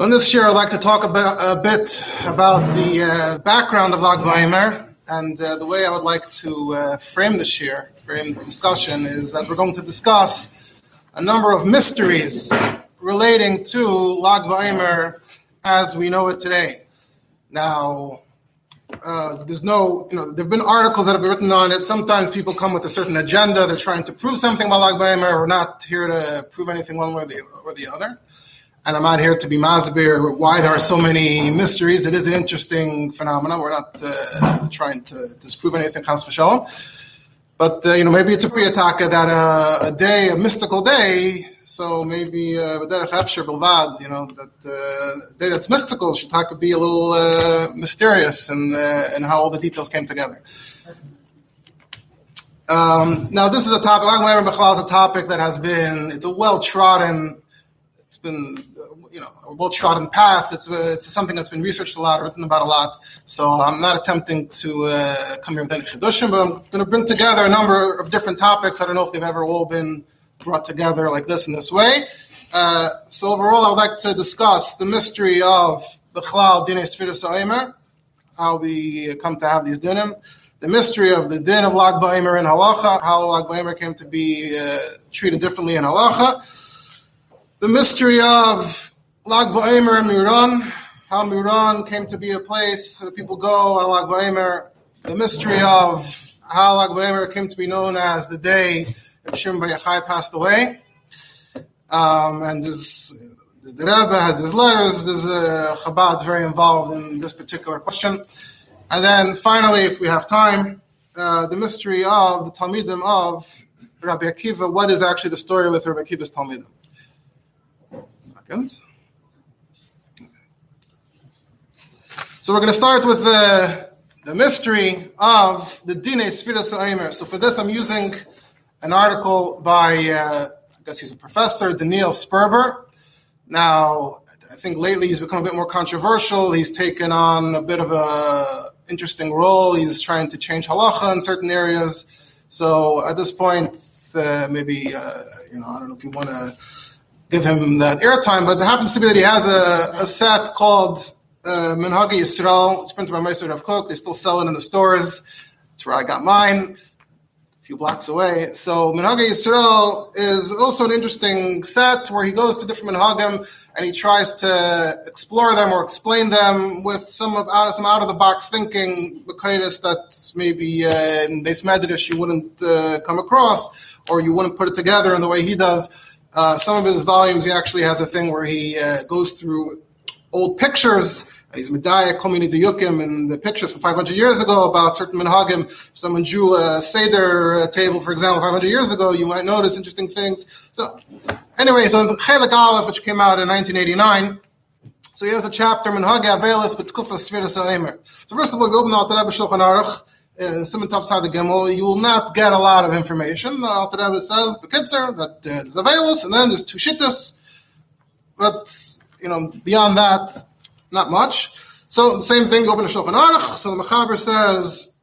So in this year, I'd like to talk about, a bit about the uh, background of Lag BaOmer, and uh, the way I would like to uh, frame this year, frame the discussion, is that we're going to discuss a number of mysteries relating to Lag BaOmer as we know it today. Now, uh, there's no, you know, there have been articles that have been written on it. Sometimes people come with a certain agenda. They're trying to prove something about Lag BaOmer. We're not here to prove anything one way or the, or the other and I'm not here to be masbir why there are so many mysteries. It is an interesting phenomenon. We're not uh, trying to disprove anything, chas v'shalom. But uh, you know, maybe it's a priyataka that uh, a day, a mystical day. So maybe uh, you know, that uh, day that's mystical should be a little uh, mysterious and and how all the details came together. Um, now, this is a topic. Like is a topic that has been it's a well trodden. It's been you know a well trodden path. It's uh, it's something that's been researched a lot, written about a lot. So I'm not attempting to uh, come here with any chidushim, but I'm going to bring together a number of different topics. I don't know if they've ever all been brought together like this in this way. Uh, so overall, I would like to discuss the mystery of the Chalal Dinei Sfiras how we come to have these dinim, the mystery of the din of Lag Ba'omer in Halacha, how Lag Ba'omer came to be uh, treated differently in Halacha, the mystery of Lag Ba'omer and Miron, how Miron came to be a place that people go on Lag Ba'omer, the mystery of how Lag Ba'omer came to be known as the day that Shimon Bar passed away. Um, and this, the Rebbe has these letters, there's uh, Chabad's very involved in this particular question. And then finally, if we have time, uh, the mystery of the Talmidim of Rabbi Akiva, what is actually the story with Rabbi Akiva's Talmidim? Second. So we're going to start with the, the mystery of the Dine Sfiras Aimer. So for this, I'm using an article by, uh, I guess he's a professor, Daniel Sperber. Now, I think lately he's become a bit more controversial. He's taken on a bit of a interesting role. He's trying to change halacha in certain areas. So at this point, uh, maybe uh, you know, I don't know if you want to give him that airtime, but it happens to be that he has a, a set called uh, Minhagi Yisrael. It's printed by Mossad Rav Kook. They still sell it in the stores. That's where I got mine, a few blocks away. So Minhagi Yisrael is also an interesting set where he goes to different Minhagim and he tries to explore them or explain them with some of out of some out of the box thinking, Makaitis that maybe uh, in Beis Medrash you wouldn't uh, come across or you wouldn't put it together in the way he does. Uh, some of his volumes, he actually has a thing where he uh, goes through old pictures. He's Medaya Komini Yukim in the pictures from 500 years ago about certain Minhagim. Someone drew a Seder table, for example, 500 years ago. You might notice interesting things. So, anyway, so in Chelik Aleph, which came out in 1989, so he has a chapter, Minhag Avelis B'Tkufa Sfiras Ha'emer. So first of all, if you open Alter Rebbe Shulchan Aruch, uh, Simon the Gimel, you will not get a lot of information. Alter Rebbe says, Bekitzer, that uh, there's Avelis, and then there's two Shittas. But you know, beyond that, not much. So same thing, open to Shulchan Aruch. So the Mechaber says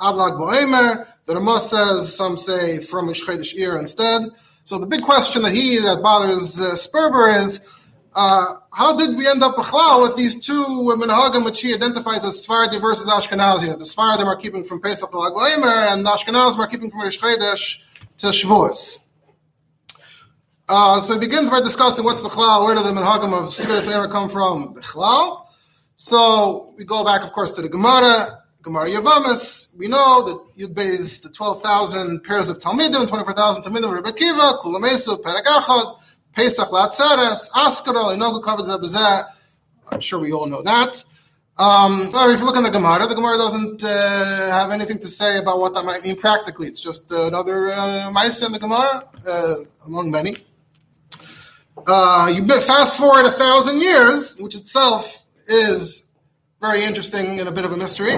Adlag Boemer. The Ramah says some say from Ishchedish Ir instead. So the big question that he that bothers uh, Sperber is. Uh, how did we end up with these two minhagim which he identifies as Sephardi versus Ashkenazi? The Sephardim are keeping from Pesach to Lag and the Ashkenazim are keeping from Rish to Shavuos. Uh, so he begins by discussing what's Bechlal, where do the Minhagim of Siviris ever come from? Bechlal. So we go back, of course, to the Gemara, Gemara Yavamis. We know that Yud Beis, the 12,000 pairs of Talmidim, 24,000 Talmidim, Rebbe Kiva, Kulamesu, Peragachad, Pesach Latzares, Askara, Inogu Kavod I'm sure we all know that. Um, if you look in the Gemara, the Gemara doesn't uh, have anything to say about what that might mean practically. It's just another uh, in the Gemara, uh, among many. Uh, you fast forward a thousand years, which itself is very interesting and a bit of a mystery.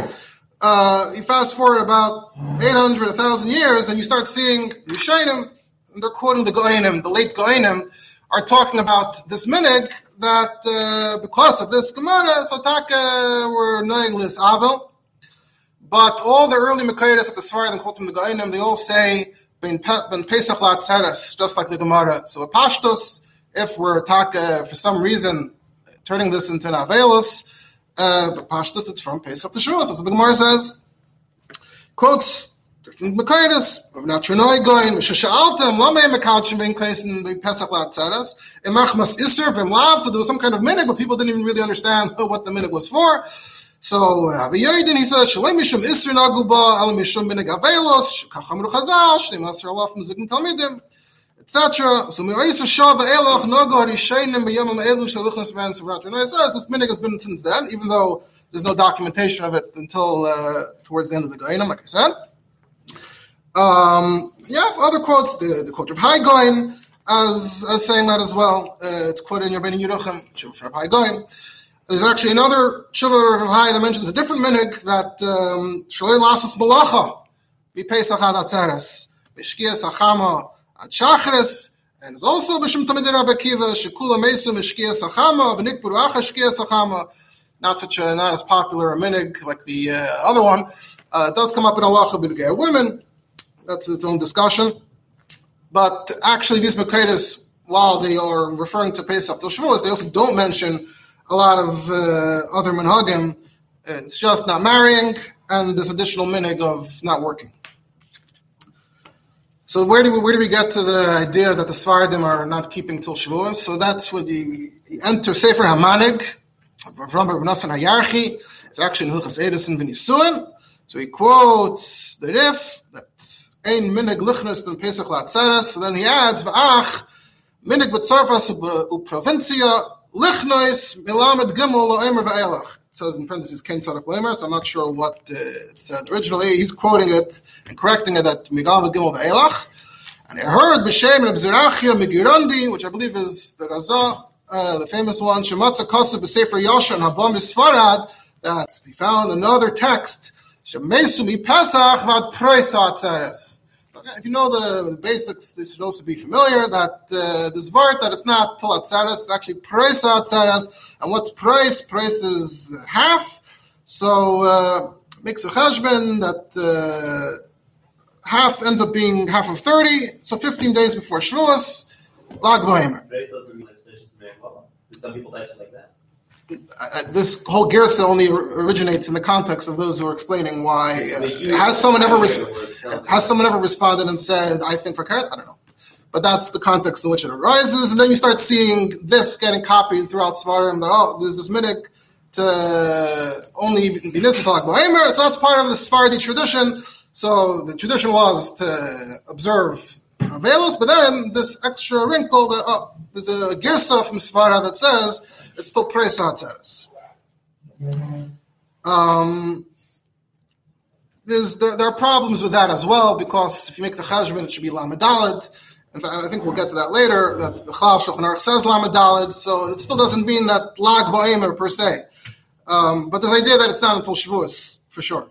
Uh, you fast forward about 800, 1,000 years, and you start seeing Rishonim, and they're quoting the Goinim, the late Goinim, are talking about this minig that uh, because of this Gemara, Sotaka were knowing this Abel. But all the early Makaidas at the Svarad and quoting the Goinim, they all say, Ben Pesach Lat just like the Gemara. So a Pashtos, if we're taka for some reason turning this into an Avelus, uh, but Pashtus, it's from Pesach. That's what the Gemara says. Quotes different Makaitis of Natronoi going, Shasha'altem, Lame Makachim being case in the Pesach Latzaras, Emachmas Isser, Vimlav, so there was some kind of minig, but people didn't even really understand what the minig was for. So Aviyaydin he says Shalem Mishum Isra Naguba Al Mishum Minig Avelos Kachamru Chazal Shneim Alaf Muzikim Talmidim etc. So Me'oisa Shav Eloch Nogo Harishainim B'Yomim Elu Shaluchnas Ben Savrat Renoi says this minig has been since then, even though there's no documentation of it until uh, towards the end of the Goinim, like I said. Um, yeah, other quotes, the, the quote of Haigoin as, as saying that as well. Uh, it's quoted in your Ben Yeruchim, from Haigoin. There's actually another tshuva of Hai that mentions a different minig that um, shalei lasas malacha be pesach ad atzeres ad shachris and it's also b'shem tamid Rabbi Akiva shekula mesu mishkias achama v'nikburu acha shkias achama not such a not as popular a minig like the uh, other one uh, does come up in halacha b'negei women that's its own discussion but actually these Makaitis while they are referring to Pesach Shavuos they also don't mention a lot of uh, other minhagim. It's just not marrying and this additional minig of not working. So where do we where do we get to the idea that the Svardim are not keeping till? So that's when you, you enter Sefer Hamanig from Rabbi Nassan Hayarchi. It's actually in Hilchas Edison Vinisuin. So he quotes the Rif that ein minig lichnas ben Pesach latzeres. So then he adds v'ach minig b'tzarfas u'provincia Lichnois milamed gimel lo'emer ve'elach. It says in parentheses Ken Sadaf Lamer, so I'm not sure what it said originally. He's quoting it and correcting it at milamed gimel ve'elach. And I heard b'shem and Zerachia Megirandi, which I believe is the Razah, uh, the famous one, Shematza Kosa b'Sefer and Habam Misfarad, that he found another text, Shemesu mi Pesach vad Preisat Atzeres. If you know the, basics, this should also be familiar that uh, this word that it's not Tzaras, it's actually Presa Tzaras. And what's price? Price is half. So uh, makes a chashben that uh, half ends up being half of 30. So 15 days before Shavuos, Lag. Some people like that this whole Gersa only originates in the context of those who are explaining why. Uh, has someone ever has someone ever responded and said, "I think for carrot"? I don't know, but that's the context in which it arises, and then you start seeing this getting copied throughout Svarim. That oh, there's this minik to only be nisatalak bohemer. So that's part of the Sephardi tradition. So the tradition was to observe Avelos, but then this extra wrinkle that oh, there's a Gersa from Svara that says it's still Preis Hatzeres. Um, there's, there, there, are problems with that as well because if you make the chashbon, it should be lamedalid. And I think we'll get to that later. That the Chal Shulchan Aruch says lamedalid, so it still doesn't mean that lag ba'emer per se. Um, but this idea that it's not until Shavuos for sure.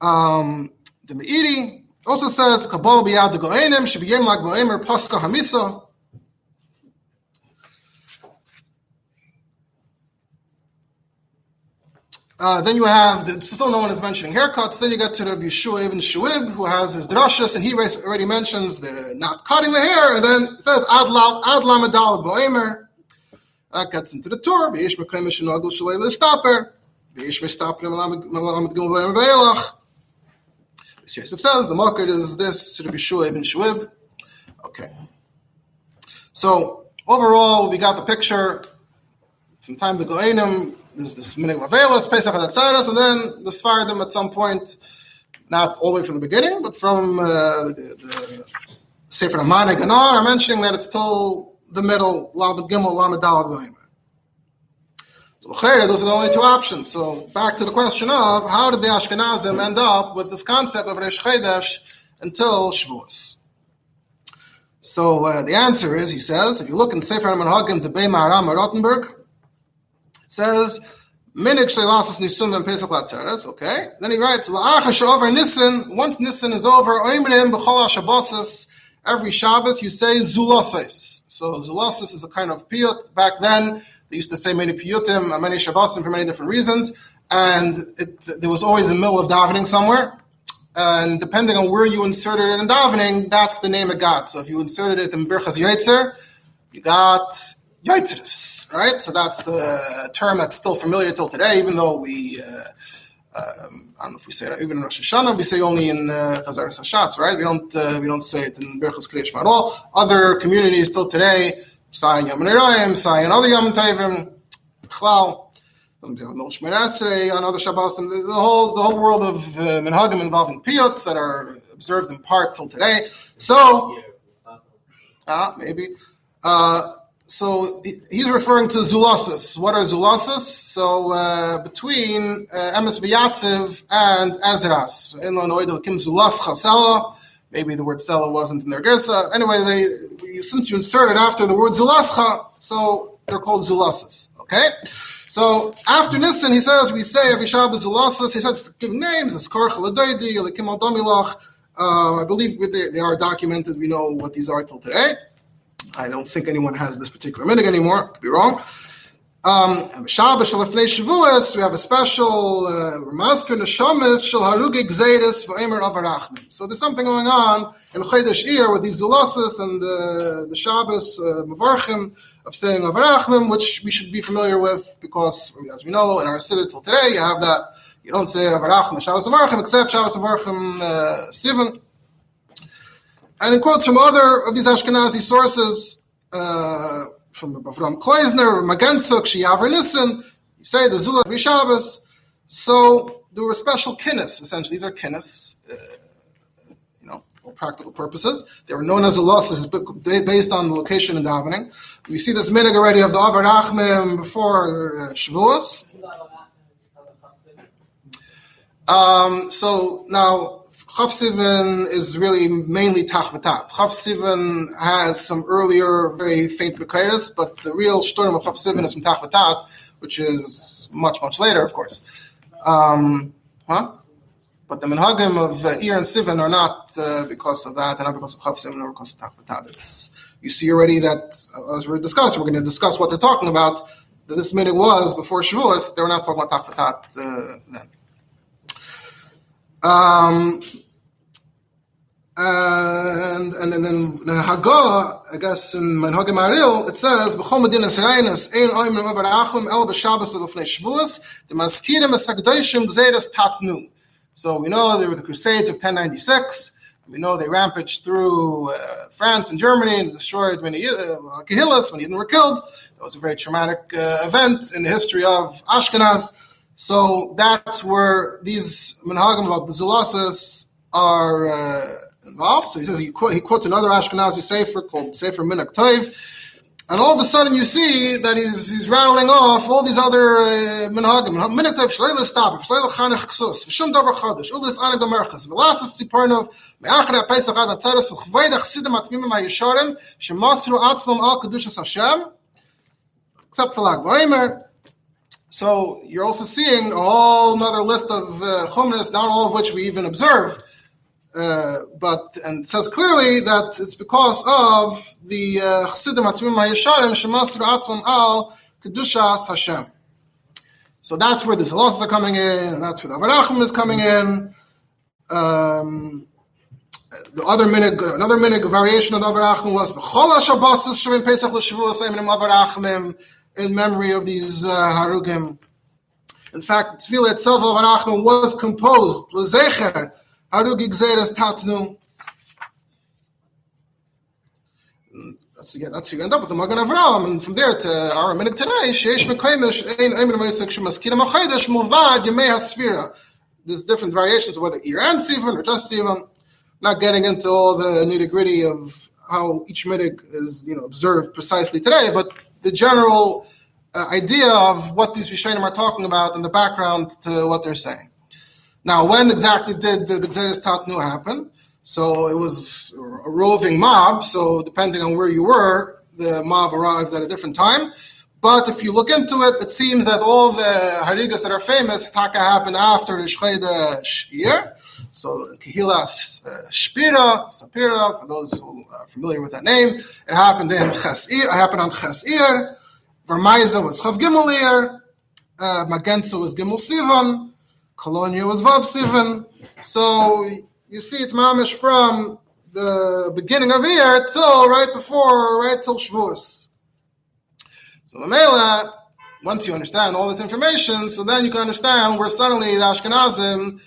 Um, the Meiri also says Kabbalah biyad goenim should be yem lag ba'emer paska hamisa. Uh, then you have, the, still no one is mentioning haircuts. Then you get to the Yeshua ibn Shuib, who has his drashas, and he already mentions the not cutting the hair, and then it says ad lamadal boemer. That gets into the Torah. Beish mekem shenagul shalei listaper. Beish mistaper malamed gimel boemer be'elach. Yosef says the market is this the Yeshua ibn Shuib. Okay. So overall, we got the picture. From time the Goenim, there's this minig Avelis, Pesach and Atzaras, and then the Sfardim at some point, not all the way from the beginning, but from uh, the, the Sefer Amanig and on, are mentioning that it's till the middle, Lamed Gimel, Lamed Dalad Goyim. So those are the only two options. So back to the question of how did the Ashkenazim end up with this concept of Resh Chodesh until Shavuos? So uh, the answer is, he says, if you look in Sefer Manhagim to Maharam Rottenberg, says minik shleilasos nisun and pesach latzeres. Okay, then he writes over nissen. Once nissen is over, oimrim b'chol shabbos. Every Shabbos you say zuloses. So zuloses is a kind of piyut. Back then they used to say many piyutim, many shabbosim for many different reasons, and it, there was always a middle of davening somewhere. And depending on where you inserted it in davening, that's the name it got. So if you inserted it in Birchas Yaitzer, you got Yoitzeres, right? So that's the term that's still familiar till today, even though we, uh, um, I don't know if we say that even in Rosh Hashanah, we say only in Chazaras uh, Hashatz, right? We don't uh, we don't say it in Berchus Kriyashma at all. Other communities still today, saying Yom Nerayim, saying other Yom Tovim, Chlal, on other Shabbos, the whole the whole world of uh, minhagim involving piyut that are observed in part till today. So, uh, maybe. Uh, so he's referring to Zulasis. What are Zulasis? So uh, between uh, Emes V'Yatziv and Ezras, in Lanoid Kim Zulas. Maybe the word Sela wasn't in their Gersa. Anyway, they, since you inserted after the word Zulascha, so they're called Zulasis. Okay? So after Nisan, he says, we say Avishab Zulasis, he says to give names, Eskar Chaladoidi, Elikim Al uh, I believe they, they are documented. We know what these are till today. I don't think anyone has this particular minig anymore. I Could be wrong. Um, Shabbos Shavuos, we have a special uh, Neshamis Shel Harugik Zaydis V'Emer Avarachmim. So there's something going on in Chodesh Ir with these Zulasis and the, the Shabbos uh, Mavarchim of saying Avarachmim, which we should be familiar with because, as we know, in our Siddur till today, you have that you don't say Avarachim Shabbos Avarachim except Shabbos Avarachim uh, Sivan. And in quotes from other of these Ashkenazi sources, uh, from from Kleisner, Magensuk, Shiaver Nissen, you say the Zula Rishabas. So there were special kinnis, essentially. These are kinnis, uh, you know, for practical purposes. They were known as the losses based on the location and davening. We see this minig already of the Avar Achmim before uh, Shavuos. Um, so now Chav Sivan is really mainly Tachvatat. Chav Sivan has some earlier, very faint Bekiris, but the real Shturim of Chav Sivan is from Tachvatat, which is much, much later, of course. Um, huh? But the Menhagim of uh, Ir and Sivan are not uh, because of that, and not because of Chav Sivan, or because of Tachvatat. You see already that, uh, as we're discussing, we're going to discuss what they're talking about. That this minute was before Shavuos, they were not talking about Tachvatat uh, then. Um, and and then in Hagah, I guess in Menhagim Aril, it says B'chol Medina Sreinas Ein Oimim Over Achim El B'Shabbos The Maskirim Esagdoshim Gzeiras Tatnu. So we know there were the Crusades of 1096. We know they rampaged through uh, France and Germany and destroyed many uh, Kahillas when Yidden were killed. That was a very traumatic uh, event in the history of Ashkenaz. So that's where these Menhagim, about the Zulasas, are. Uh, involved. So he says he, quote, he quotes another Ashkenazi sefer called Sefer Minak Toiv, and all of a sudden you see that he's, he's rattling off all these other uh, minhagim. Minak Toiv shleila stop, shleila chanech ksus, v'shum davar chodesh, ulis anig damerchas, v'lasas tzipornov, me'achre ha-pesach ad ha-tzeres, u'chvayda chsidim atmimim ha-yeshorim, shemasru atzmam al kedushas Hashem, except for Lag Ba'omer. So you're also seeing a whole another list of uh, not all of which we even observe. Uh, but and says clearly that it's because of the uh, Chassidim Atzmim HaYesharim Shemasru Atzmim Al Kedushas Hashem. So that's where the Zalosas are coming in, and that's where the Avarachim is coming in. Um, the other minig, another minig variation of the Avarachim was B'chol HaShabbos Shavim Pesach L'Shavuos Eimenim Avarachim in memory of these uh, Harugim. In fact, the Tefillah itself of Avarachim was composed L'Zecher Haru Gigzeres Tatnu. That's again. That's you end up with the Magen Avraham, and from there to our minute today, Sheish Mekoimish Ein Eimin Meisik Shemaskira Machodesh Muvad Yemei Hasfira. There's different variations of whether Iran Sivan or just Sivan. Not getting into all the nitty gritty of how each minig is, you know, observed precisely today, but the general uh, idea of what these Rishonim are talking about in the background to what they're saying. Now, when exactly did the, the Xeris Tatnu happen? So it was a roving mob. So depending on where you were, the mob arrived at a different time. But if you look into it, it seems that all the harigas that are famous taka happened after the Shcheda Shir. So Kehilas uh, Shpira, Sapira, for those who are familiar with that name, it happened in Chasir, it happened on Chasir. Vermaiza was Chav Gimelir, uh, Magenza was Gimel Sivan, Colonia was Vav Sivan. So you see, it's mamish from the beginning of year till right before, right till Shavuos. So Mamela, once you understand all this information, so then you can understand where suddenly the Ashkenazim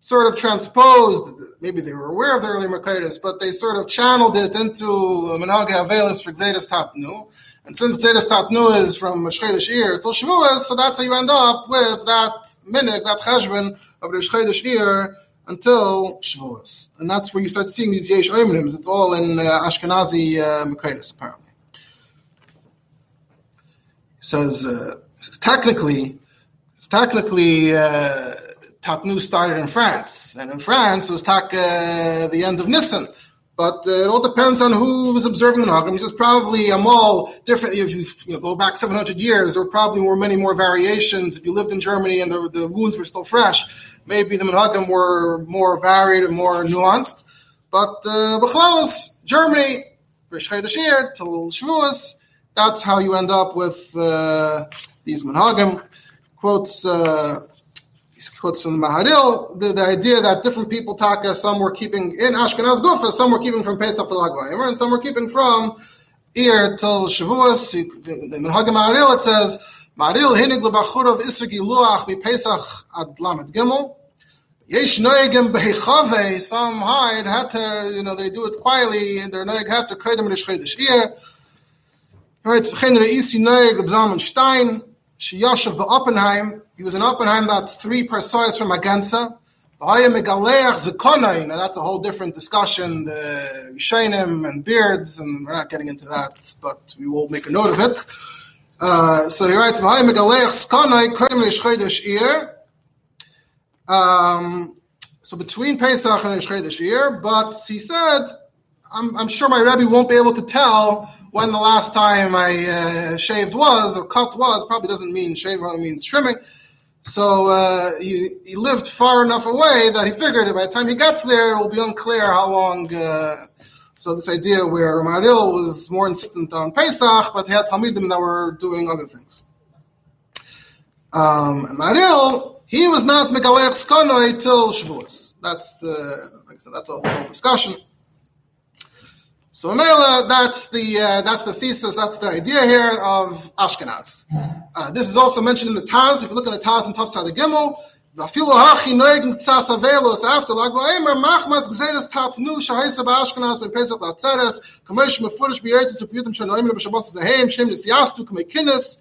sort of transposed, maybe they were aware of the early Mercatus, but they sort of channeled it into Menage Avelis for Gzedas Tatnu. And since Gzedas Tatnu is from Shchedesh Ir till Shavuos, so that's how you end up with that minig, that cheshbon of the Shchedesh Ir until Shavuos. And that's where you start seeing these Yesh Oimrims. It's all in uh, Ashkenazi uh, apparently. He says, uh, technically, technically, uh, Tatnu started in France, and in France it was Tak uh, the end of Nisan. But uh, it all depends on who was observing the Nagam. He says probably Amal different. If you, you know, go back 700 years, there probably were many more variations. If you lived in Germany and the, the wounds were still fresh, maybe the Menagim were more varied and more nuanced. But uh, Germany, Shavuos, that's how you end up with uh, these Menagim. Quotes. Uh, quotes from the Maharil, the, the idea that different people taka, some were keeping in Ashkenaz Gufa, some were keeping from Pesach to Lag and some were keeping from Ir till Shavuos. In Menhagim Maharil it says, Maharil hinig lebachurav isrgi luach mi Pesach ad lamed gimel. Yesh noegim behichave, some hide heter, you know, they do it quietly, and they're noeg heter koidem in Ishchedish Ir. Right, v'chein re'isi noeg Reb Stein, Shiyashav Oppenheim, he was in Oppenheim, that's three parsois from Agensa. Now that's a whole different discussion, the Shainim and beards, and we're not getting into that, but we will make a note of it. Uh, so he writes, um, so between Pesach and Ishchedesh year, but he said, I'm, I'm sure my Rebbe won't be able to tell when the last time I uh, shaved was or cut was. Probably doesn't mean shave, probably means trimming. So uh, he, he lived far enough away that he figured by the time he gets there, it will be unclear how long. Uh, so this idea where Maril was more insistent on Pesach, but he had Talmidim that were doing other things. Um, Maril, he was not Megalech Skonoi till Shavuos. That's like I said, that's a whole discussion. So Mela, that's the uh, that's the thesis, that's the idea here of Ashkenaz. Uh, this is also mentioned in the Taz. If you look at the Taz and Tafsad the Gimel, ואפילו הכי נוהג קצת אבלוס after lag ba'emer machmas gzeres tatnu shahisa ba'ashkenaz ben pesach la'atzeres kamesh mefurish b'yeretz tzipiyutim shanoimim b'shabos zahem shem nisyastu k'mekinis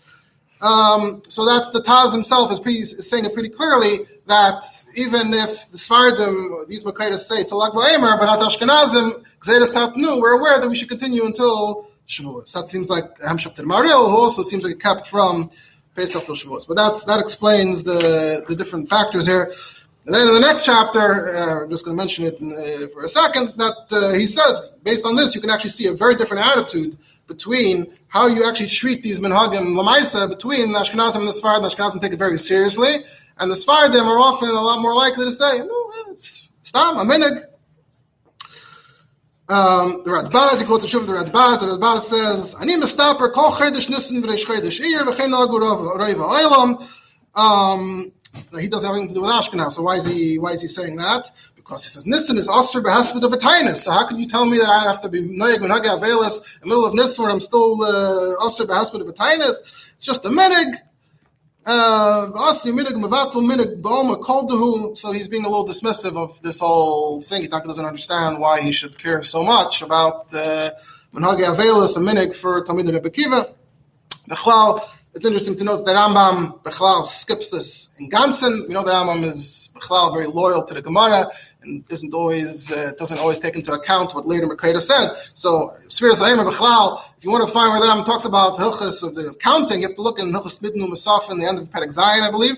um, so that's the Taz himself is, pretty, is saying it pretty clearly that even if the Svardim, these Makkaitas say Talag Ba'emer, but as Ashkenazim, Gzedas Tatnu, we're aware that we should continue until Shavuos. That seems like Hamshach Mariel, who also seems like it kept from Pesach till Shavuos. But that's, that explains the, the different factors here. And then in the next chapter, uh, I'm just going to mention it in, uh, for a second, that uh, he says, based on this, you can actually see a very different attitude between how you actually treat these minhagim lamaisa between the Ashkenazim and the Sfarad. The Ashkenazim take it very seriously, and the Sfaradim are often a lot more likely to say, "No, it's stam a minig." Um, the Radbaz, he quotes a of the Radbaz. The Radbaz says, "Ani mistaper kol chedesh nissen v'reish chedesh iyir v'chein nagu rova oilam." Um, he doesn't have anything to do with Ashkenaz, so why is he why is he saying that? Because he says Nissen is Osir behesped of a. So how can you tell me that I have to be noyeg when avelis in the middle of Nissen where I'm still uh, Osir behesped of a? It's just a minig. Uh, so he's being a little dismissive of this whole thing. He doesn't understand why he should care so much about the Menhage Avelis, a minig for Talmud Rebbe Kiva. It's interesting to note that Rambam Bechlal skips this in Gansen. We know that Rambam is Bechlal very loyal to the Gemara and doesn't always uh, doesn't always take into account what later Mercator said. So Sfira Sahim if you want to find where the Rambam talks about Hilchas of the counting, you have to look in Hilchas Midnu Masaf in the end of the Perek Zion, I believe.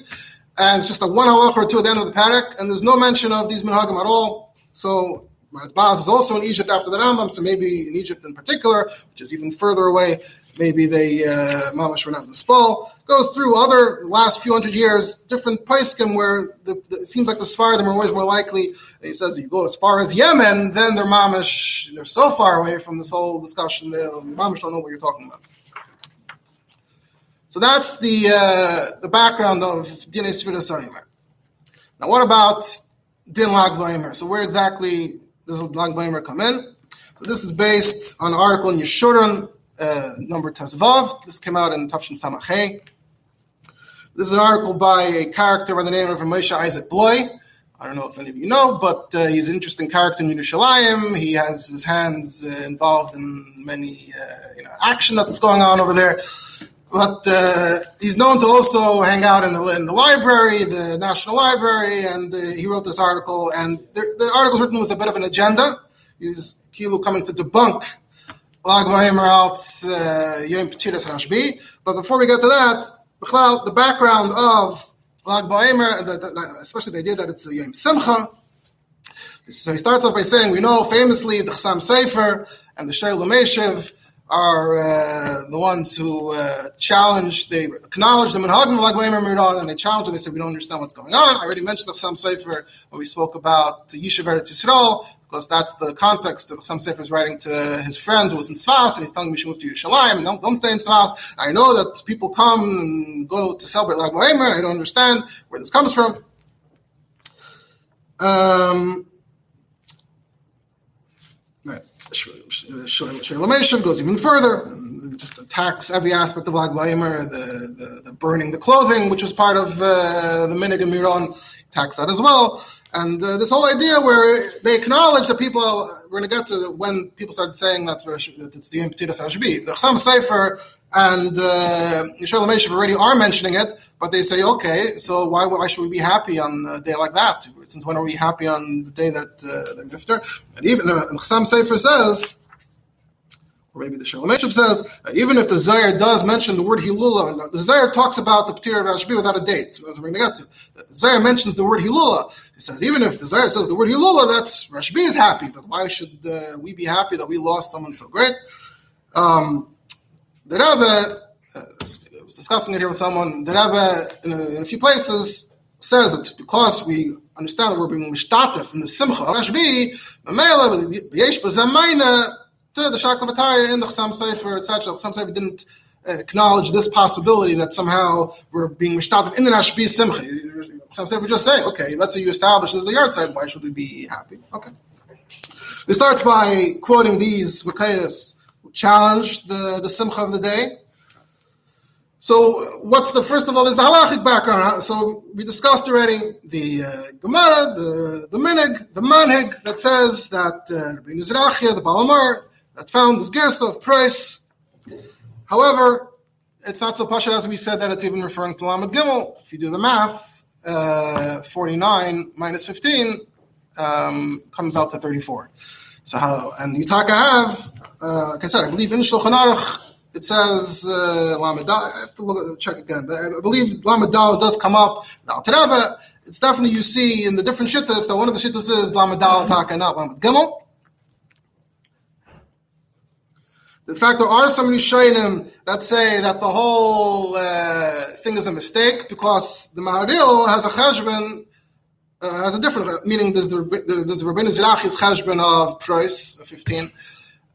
And it's just a one halach or two at the end of the Perek, and there's no mention of these minhagim at all. So Baz is also in Egypt after the Rambam, so maybe in Egypt in particular, which is even further away maybe they uh, mamash were not the spall. Goes through other last few hundred years, different paiskim where the, the, it seems like the Sfardim are always more likely. He says you go as far as Yemen, then they're mamash. They're so far away from this whole discussion that mamash don't know what you're talking about. So that's the uh, the background of Dinei Sfira Now, what about Din Lag So where exactly does Lag come in? So this is based on an article in Yeshurun uh, number Tazvav. This came out in Tafshin Samachay. This is an article by a character by the name of Moshe Isaac Bloy. I don't know if any of you know, but uh, he's an interesting character in Yerushalayim. He has his hands uh, involved in many uh, you know, action that's going on over there. But uh, he's known to also hang out in the, in the library, the National Library, and uh, he wrote this article. And the, the article is written with a bit of an agenda. He's Kilu coming to debunk Lag Ba'omer Alt's uh, Yom Petitas Rashbi. But before we get to that, the background of Lag Ba'omer, especially the idea that it's a Yom Simcha. So he starts off by saying, we know famously the Chassam Sofer and the Sheil Meshev are uh, the ones who uh, challenge, they acknowledge the Manhagim Lag Ba'omer Miradon, and they challenge it. They say, we don't understand what's going on. I already mentioned the Chassam Sofer when we spoke about the Yishuv Eretz Yisrael, because that's the context of some Sefer is writing to his friend who was in Tzfas, and he's telling me she moved to Yerushalayim, don't, don't stay in Tzfas. I know that people come and go to celebrate Lag Ba'omer. I don't understand where this comes from. Um, Shalom goes even further, just attacks every aspect of Lag Ba'omer, the, the, the, burning the clothing, which was part of uh, the Minig and Miron, attacks that as well. And uh, this whole idea where they acknowledge that people, we're going to get to when people started saying that, that it's the Yom Petitas Rashbi. The Cham Sofer and uh, Yisrael already are mentioning it, but they say, okay, so why, why should we be happy on a day like that? Since when are we happy on the day that uh, the Nifter? And even the Cham Sofer says, or maybe the Shalom says, uh, even if the Zohar does mention the word Hilula, the Zohar talks about the Ptir Rashbi without a date. So we're going to get to. The Zohar mentions the word Hilula. He says, even if the Zohar says the word Hilula, that's Rashbi is happy, but why should uh, we be happy that we lost someone so great? Um, the Rebbe, uh, was discussing it here with someone, the Rebbe, in a, in a few places, says that because we understand that we're being mishtatef in the simcha of Rashbi, yesh b'zamayna to the Shaklavataria in the Chassam Sofer, etc. Chassam Sofer didn't uh, acknowledge this possibility that somehow we're being mishtatef in the Nashbi Simcha. Chassam Sofer just saying, okay, let's say you establish this is the yahrzeit, why should we be happy? Okay. It starts by quoting these Makayas who the, the Simcha of the day. So, what's the first of all is the halachic background. So, we discussed already the uh, Gemara, the the Minig, the Manhig that says that uh, Rabbi Nizrachia, the Balamar, that found this Gersa of price. However, it's not so pashut as we said that it's even referring to Lamed Gimel. If you do the math, uh, 49 minus 15 um, comes out to 34. So how, and Yitaka have, uh, like I said, I believe in Shulchan Aruch, it says uh, Lamed I have to look, at check again, but I believe Lamed does come up. Now, Tereba, it's definitely you see in the different shittas that one of the shittas is Lamed Dal, Taka, not Lamed Gimel. In fact, there are some Rishonim that say that the whole uh, thing is a mistake because the Maharil has a cheshbon, uh, has a different meaning. There's the there's the Rabbeinu Zirachi's cheshbon of price 15.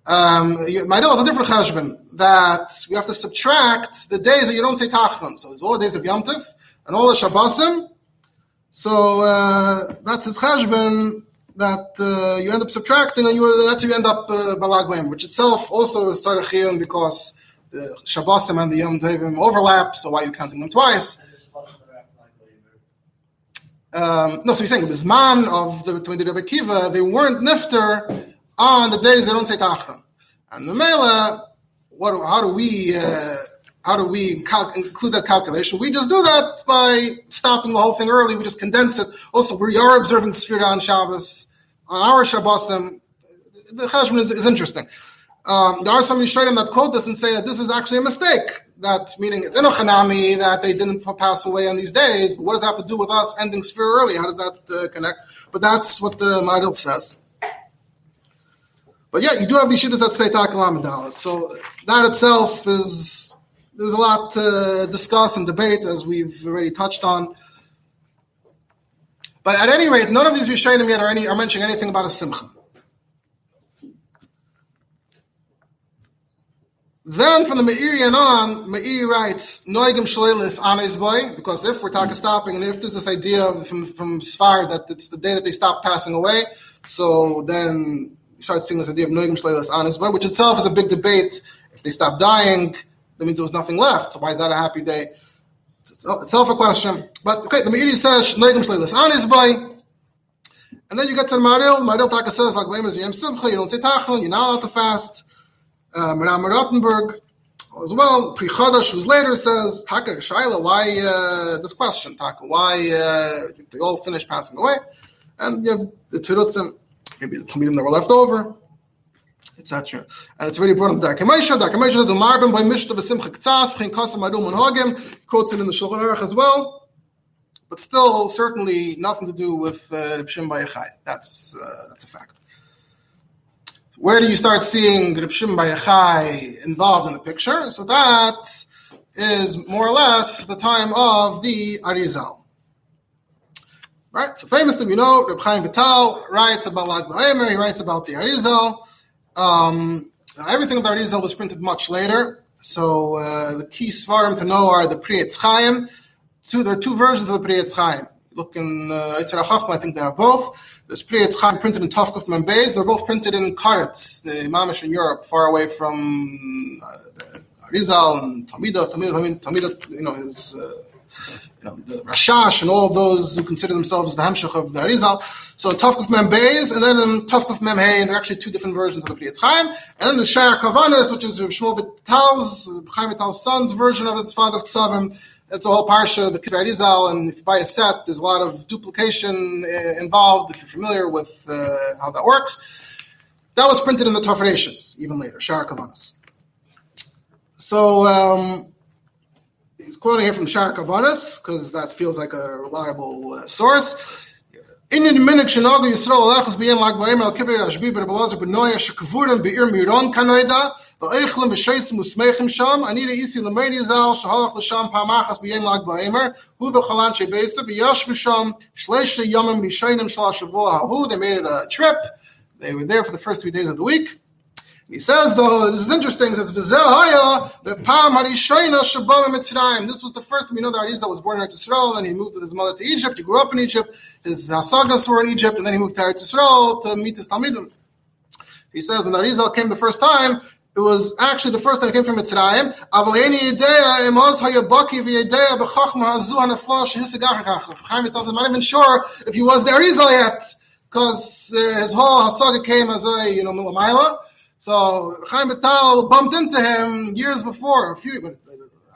Um, Maharil has a different cheshbon that we have to subtract the days that you don't say Tachnon. So it's all the days of Yom Tif and all the Shabbosim. So uh, that's his cheshbon that uh, you end up subtracting, and you that's how you end up uh, balag which itself also is sarachiyun because the Shabbosim and the Yom Tovim overlap. So why are you counting them twice? Um, no, so he's saying the man of the Talmidei Rebbe Kiva, they weren't nifter on the days they don't say tachron. And the mela, what? How do we? Uh, how do we include that calculation? We just do that by stopping the whole thing early. We just condense it. Also, we are observing Sfira on Shabbos. On our Shabbosim, the Cheshbon is, is interesting. Um, there are some Yisraelim that quote this and say that this is actually a mistake. That meaning it's in a Chanami that they didn't pass away on these days. But what does that have to do with us ending Sfira early? How does that uh, connect? But that's what the Maharil says. But yeah, you do have these shittas that say Takel So that itself is there's a lot to discuss and debate, as we've already touched on. But at any rate, none of these Rishonim yet are, any, are mentioning anything about a simcha. Then from the Meiri on, Meiri writes, Noigim Shleilis Anes Boy, because if we're talking stopping, and if there's this idea of, from, from Sfar that it's the day that they stop passing away, so then you start seeing this idea of Noigim Shleilis Anes Boy, which itself is a big debate If they stop dying, that means there was nothing left. So why is that a happy day? It's itself a question. But okay, the Meiri says, and then you get to the Maril. Maril Taka says, like, Yem Simcha, you don't say Tachlon, you're not allowed to fast. Uh, Meram Rottenberg as well. Pri Chodesh, who's later says, Taka Shaila, why uh, this question, Taka, why uh, they all finished passing away? And you have the Tirutzim, maybe the Talmidim that were left over, etc. And it's very important. Darkei Moshe, Darkei Moshe says, by Mishta V'Simcha K'tzas, P'chin Kasam Adum Hogim, quotes it in the Shulchan Aruch as well but still certainly nothing to do with uh, Reb Shimon That's uh, that's a fact. Where do you start seeing Reb Shimon involved in the picture? So that is more or less the time of the Arizal. Right. So famously, we know Reb Chaim Vital writes about Lag BaOmer. He writes about the Arizal. Um, everything of the Arizal was printed much later. So uh, the key svarim to know are the Pri Etz Chaim two, there are two versions of the Pri Etz Chaim. Look in uh, I think they are both. There's Pri Etz Chaim printed in Tovkuf Membeis. They're both printed in Koretz, the Mamish in Europe, far away from uh, Arizal and Talmida, Talmida, Talmida, you know, his, uh, you know, the Rashash and all of those who consider themselves the Hamshach of the Arizal. So Tovkuf Mem Beis, and then in Mem Hey, and there are actually two different versions of the Pri Etz Chaim. And then the Shar Kavanas, which is Shmuel Vital's, Chaim Vital's son's version of his father's Ksavim, it's a whole parsha, the Kivarizal, and if you buy a set, there's a lot of duplication uh, involved. If you're familiar with uh, how that works, that was printed in the Tafreshes even later, Shara Kavanas. So um, quoting here from Shara Kavanas because that feels like a reliable uh, source. Inyan minik shenagu Yisrael alechas b'yem lag b'yem al kibbutz ashbi b'rebelazar b'noya shekavurim be'ir miron kanayda v'eichlim b'sheisim usmeichim sham anida isi l'meidi zal shahalach l'sham pa'machas b'yem lag b'yemer hu v'chalan shebeisa b'yash v'sham shleisha yomim rishayim shal shavua hahu they made it a trip they were there for the first three days of the week he says, though, this is interesting. He says, This was the first we know that Arizal was born in Eretz Yisrael, and he moved with his mother to Egypt. He grew up in Egypt. His Hasagnas were in Egypt, and then he moved to Eretz Yisrael to meet his Talmidim. He says, when Arizal came the first time, it was actually the first time he came from Mitzrayim. I'm not even sure if he was the Arizal yet, because uh, his whole Hasaga came as a, you know, Milamaila. So Chaim Vital bumped into him years before, a few,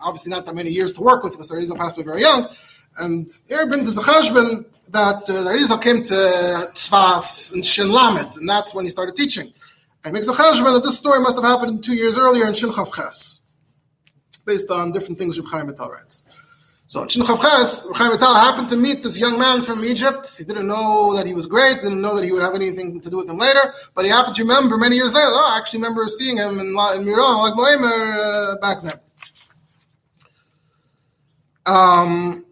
obviously not that many years to work with because Arizal passed away very young. And here brings a cheshbon that uh, Arizal came to Tzfas and Shin and that's when he started teaching. And makes a cheshbon that this story must have happened two years earlier in Shin Chav Ches, based on different things Reb Chaim Vital writes. So in Shin Ches, Chaim Vital happened to meet this young man from Egypt. He didn't know that he was great, didn't know that he would have anything to do with him later, but he happened to remember many years later, oh, I actually remember seeing him in, in Miron, like BaOmer, uh, back then. Um,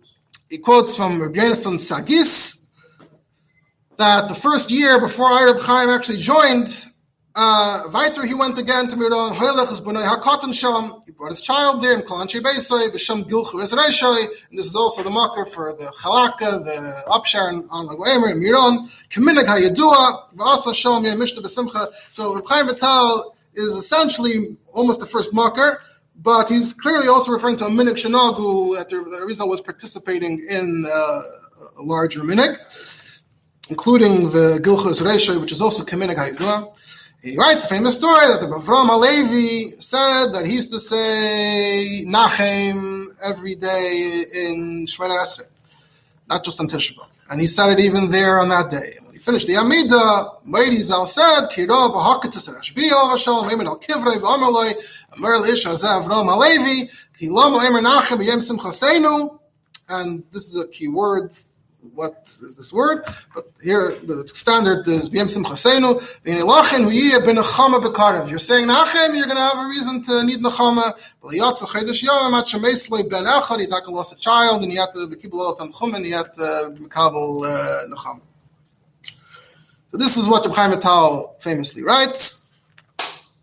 he quotes from Rabbi Sagis that the first year before Arab Chaim actually joined uh, weiter, he went again to Miron. Hakatan Sham. He brought his child there in Kalanche Beisoy, the Sham Gilchu And this is also the marker for the Chalaka, the Upshar on Lagoemer in Miron. Kaminig Hayadua, Vasa Sham Mishnah Besimcha. So Reb Chaim Vital is essentially almost the first marker. But he's clearly also referring to a minik shenagu that the Rizal was participating in uh, a larger minik, including the Gilchus Reisha, which is also Kaminig Hayadua. He writes a famous story that the Bavram Halevi said that he used to say Nachem every day in Shemona Esrei, not just on Tisha B'Av. And he said it even there on that day. And when he finished the Amida, Meiri Zal said, Kiro b'haketis Rashbi al Emin al Kivrei v'amaloi, Amar l'Ish Hazeh Avram Halevi, Ki lo mo'emer Nachem b'yem simchasenu, and this is a key word what is this word? But here the standard is b'yem simchasenu v'inilachin hu'yiyah ben nechama b'karev. You're saying nachem, you're going to have a reason to need nechama. V'liyatza chedesh yom at shemeslei ben echad. He lost a child, and he had to bekibel el tanchum, and he had to mekabel uh, nechama. So this is what Reb Chaim Vital famously writes.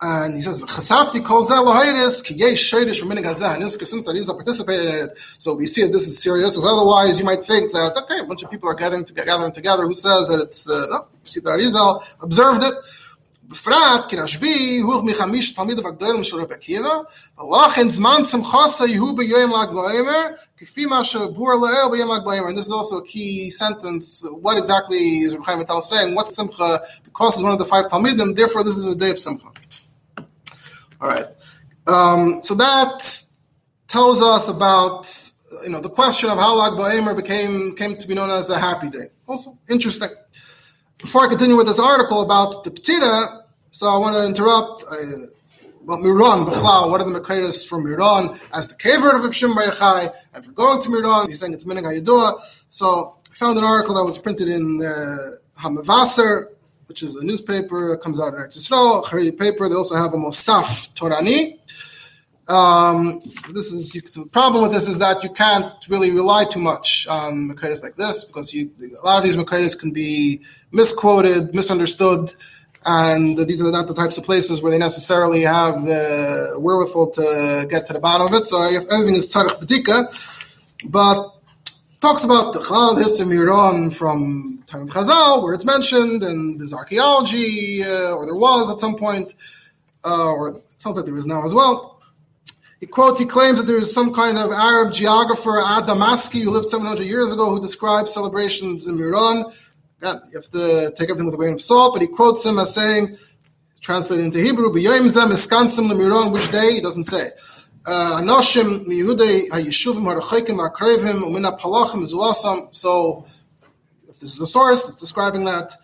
And he says, "Chasafti kol zeh lahayris ki yesh shaydish from hazeh." And since that Israel participated in it, so we see that this is serious. Because otherwise, you might think that okay, a bunch of people are gathering to, gathering together. Who says that it's uh, no? You see that Israel observed it. בפרט כי רשב"י הוא מחמיש תלמידיו הגדולים של רבי עקיבא, ולכן זמן שמחוסה יהיו ביום ל"ג בעומר, כפי מה שבור לאל ביום ל"ג בעומר. And this is also a key sentence. What exactly is Rabbi Chaim Vital saying? What's Simcha? Because it's one of the five Talmidim, therefore this is a day of Simcha. All right. Um, so that tells us about you know the question of how Lag BaOmer became came to be known as a happy day. Also interesting. Before I continue with this article about the Petita, so I want to interrupt uh, about Miron, Bechlau, what are the Mekaitis from Miron as the caver of Ibshim Bar and for going to Miron, he's saying it's Hayadua. So I found an article that was printed in uh, Hamavaser, which is a newspaper that comes out in Eretz Yisrael, Haredi paper. They also have a Mosaf Torani. Um, this is the problem with this is that you can't really rely too much on Makaitis like this because you, a lot of these Makaitis can be misquoted, misunderstood, and these are not the types of places where they necessarily have the wherewithal to get to the bottom of it. So if anything is tzarech bedika, but talks about the Chalal history of from time of Chazal, where it's mentioned, and there's archaeology, uh, or there was at some point, uh, or it sounds like there is now as well. He quotes, he claims that there is some kind of Arab geographer, Adamaski, who lived 700 years ago, who described celebrations in Miron you have to take everything with a grain of salt, but he quotes him as saying, translated into Hebrew, which day? He doesn't say. Anoshim akrevim umina palachim zulasam. So, if this is the source, it's describing that.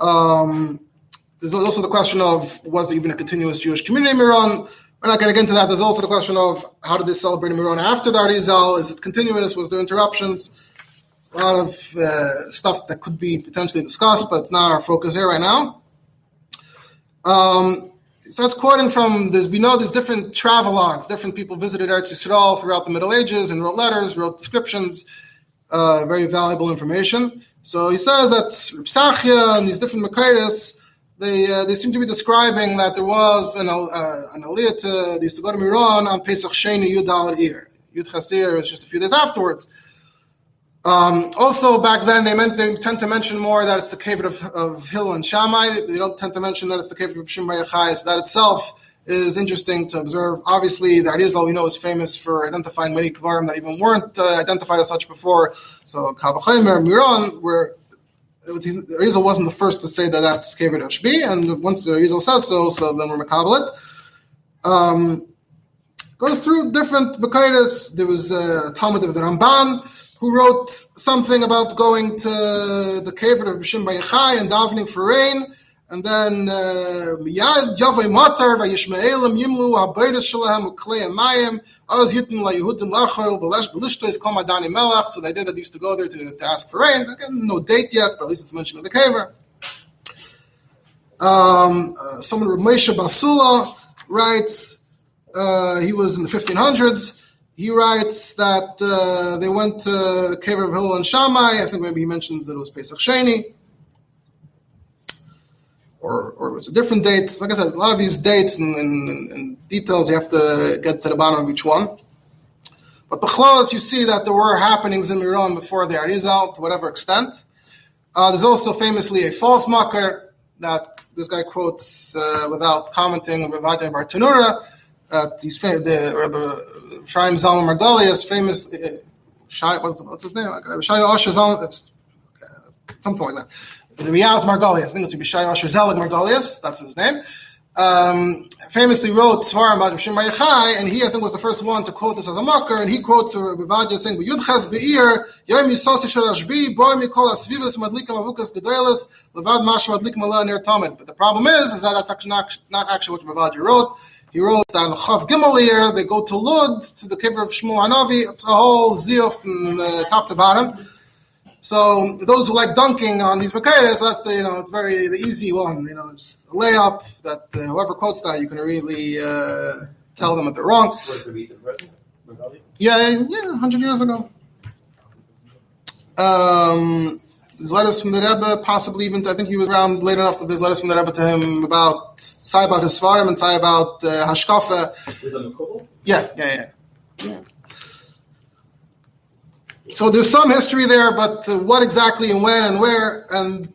Um, there's also the question of was there even a continuous Jewish community in Miron? We're not going to get into that. There's also the question of how did they celebrate in Miron after the Arizal? Is it continuous? Was there interruptions? a lot of uh, stuff that could be potentially discussed, but it's not our focus here right now. Um, so it's quoting from there's we know there's different travelogues, different people visited Eretz Yisrael throughout the Middle Ages and wrote letters, wrote descriptions, uh, very valuable information. So he says that Psachia and these different Makaitis, they uh, they seem to be describing that there was an uh, an aliyah to they used to go to Miron on Pesach Sheni Yud Al Ir. Yud Chasir is just a few days afterwards. Um, also, back then, they meant they tend to mention more that it's the cave of, of Hillel and Shammai. They don't tend to mention that it's the cave of Shimon Yachai. So that itself is interesting to observe. Obviously, the Arizal we know is famous for identifying many Kvarim that even weren't uh, identified as such before. So Kavachimer, Miron, where Arizal wasn't the first to say that that's cave of Ashbi, and once the Arizal says so, so then we're Makabal Um, goes through different Makaidas. There was a Talmud of the Ramban who wrote something about going to the cave of Bishim Bayachai and davening for rain. And then uh, Miyad Yavay Matar Vayishmaelim Yimlu Habayris Shalahem Uklei Mayim Az Yitin La Yehudim Lachol Belesh Belishto is Kol Madani Melach. So they did that. They used to go there to, to ask for rain. Again, no date yet, but at least it's mentioned in the caver. Um, uh, someone Moshe Basula writes. Uh, he was in the 1500s he writes that uh, they went to the cave of Hillel and Shammai. I think maybe he mentions that it was Pesach Sheni. Or, or it was a different date. Like I said, a lot of these dates and, and, and details, you have to get to the bottom of each one. But Bechlos, you see that there were happenings in Miron before the Arizal, to whatever extent. Uh, there's also famously a false mocker that this guy quotes uh, without commenting on Rav The Rabbi Chaim Zalman Margolius, famous, uh, Shai, what's his name? Shai Osher Zalman, something like that. The Riaz Margolius, I think it's Shai Osher Zelig Margolius, that's his name. Um, famously wrote Svarim Rishim Yachai, and he, I think, was the first one to quote this as a mocker, and he quotes Rabbi saying, "Yudchas be'ir yom yisasi shel ashbi boy mikol asvivus madlikim avukas gedolos levad mash madlikim ala ner tamid." But the problem is, is that that's actually not, not actually what Rabbi wrote. He wrote on Chav Gimelir, they go to Lud, to the Kiver of Shmuel Hanavi, it's a whole ziyuf from uh, top to bottom. So those who like dunking on these Makaitis, that's the, you know, it's very the easy one, you know, just a layup that uh, whoever quotes that, you can really uh, tell them that they're wrong. Yeah, yeah, 100 years ago. Um, there's letters from the Rebbe, possibly even I think he was around late enough that there's letters from the Rebbe to him about say about his svarim and say about uh, hashkafa. Is that Yeah, yeah, yeah. yeah. So there's some history there, but uh, what exactly and when and where, and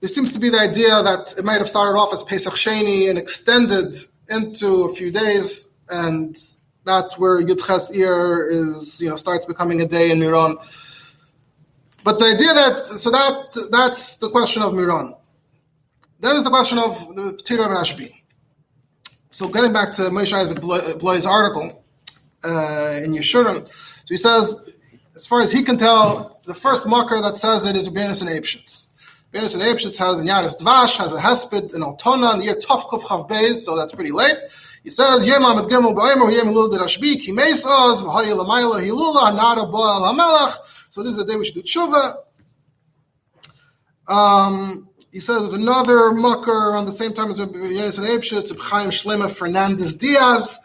there seems to be the idea that it might have started off as Pesach Sheni and extended into a few days, and that's where Yudches Ir is, you know, starts becoming a day in Miron. But the idea that so that that's the question of Miron. Then is the question of the Petira of Rashbi. So getting back to Moshe Isaac Bloy's article uh, in Yeshurun, so he says, as far as he can tell, the first mucker that says it is Rabbeinu and Apeshitz. Rabbeinu and Apeshitz has in Yaris Dvash, has a Hesped in Altona in the year Tovkuf Chav Beis, so that's pretty late. He says, Yem Amad Gimel Ba'emer, Yem Elul Derashbi, Ki Meis Oz, Lamayla Hilula, Nara Bo'al HaMelech. So this is the day we should do tshuva. Um, he says there's another mucker on the same time as Yonis and Abshitz, Chaim Shlema Fernandez Diaz.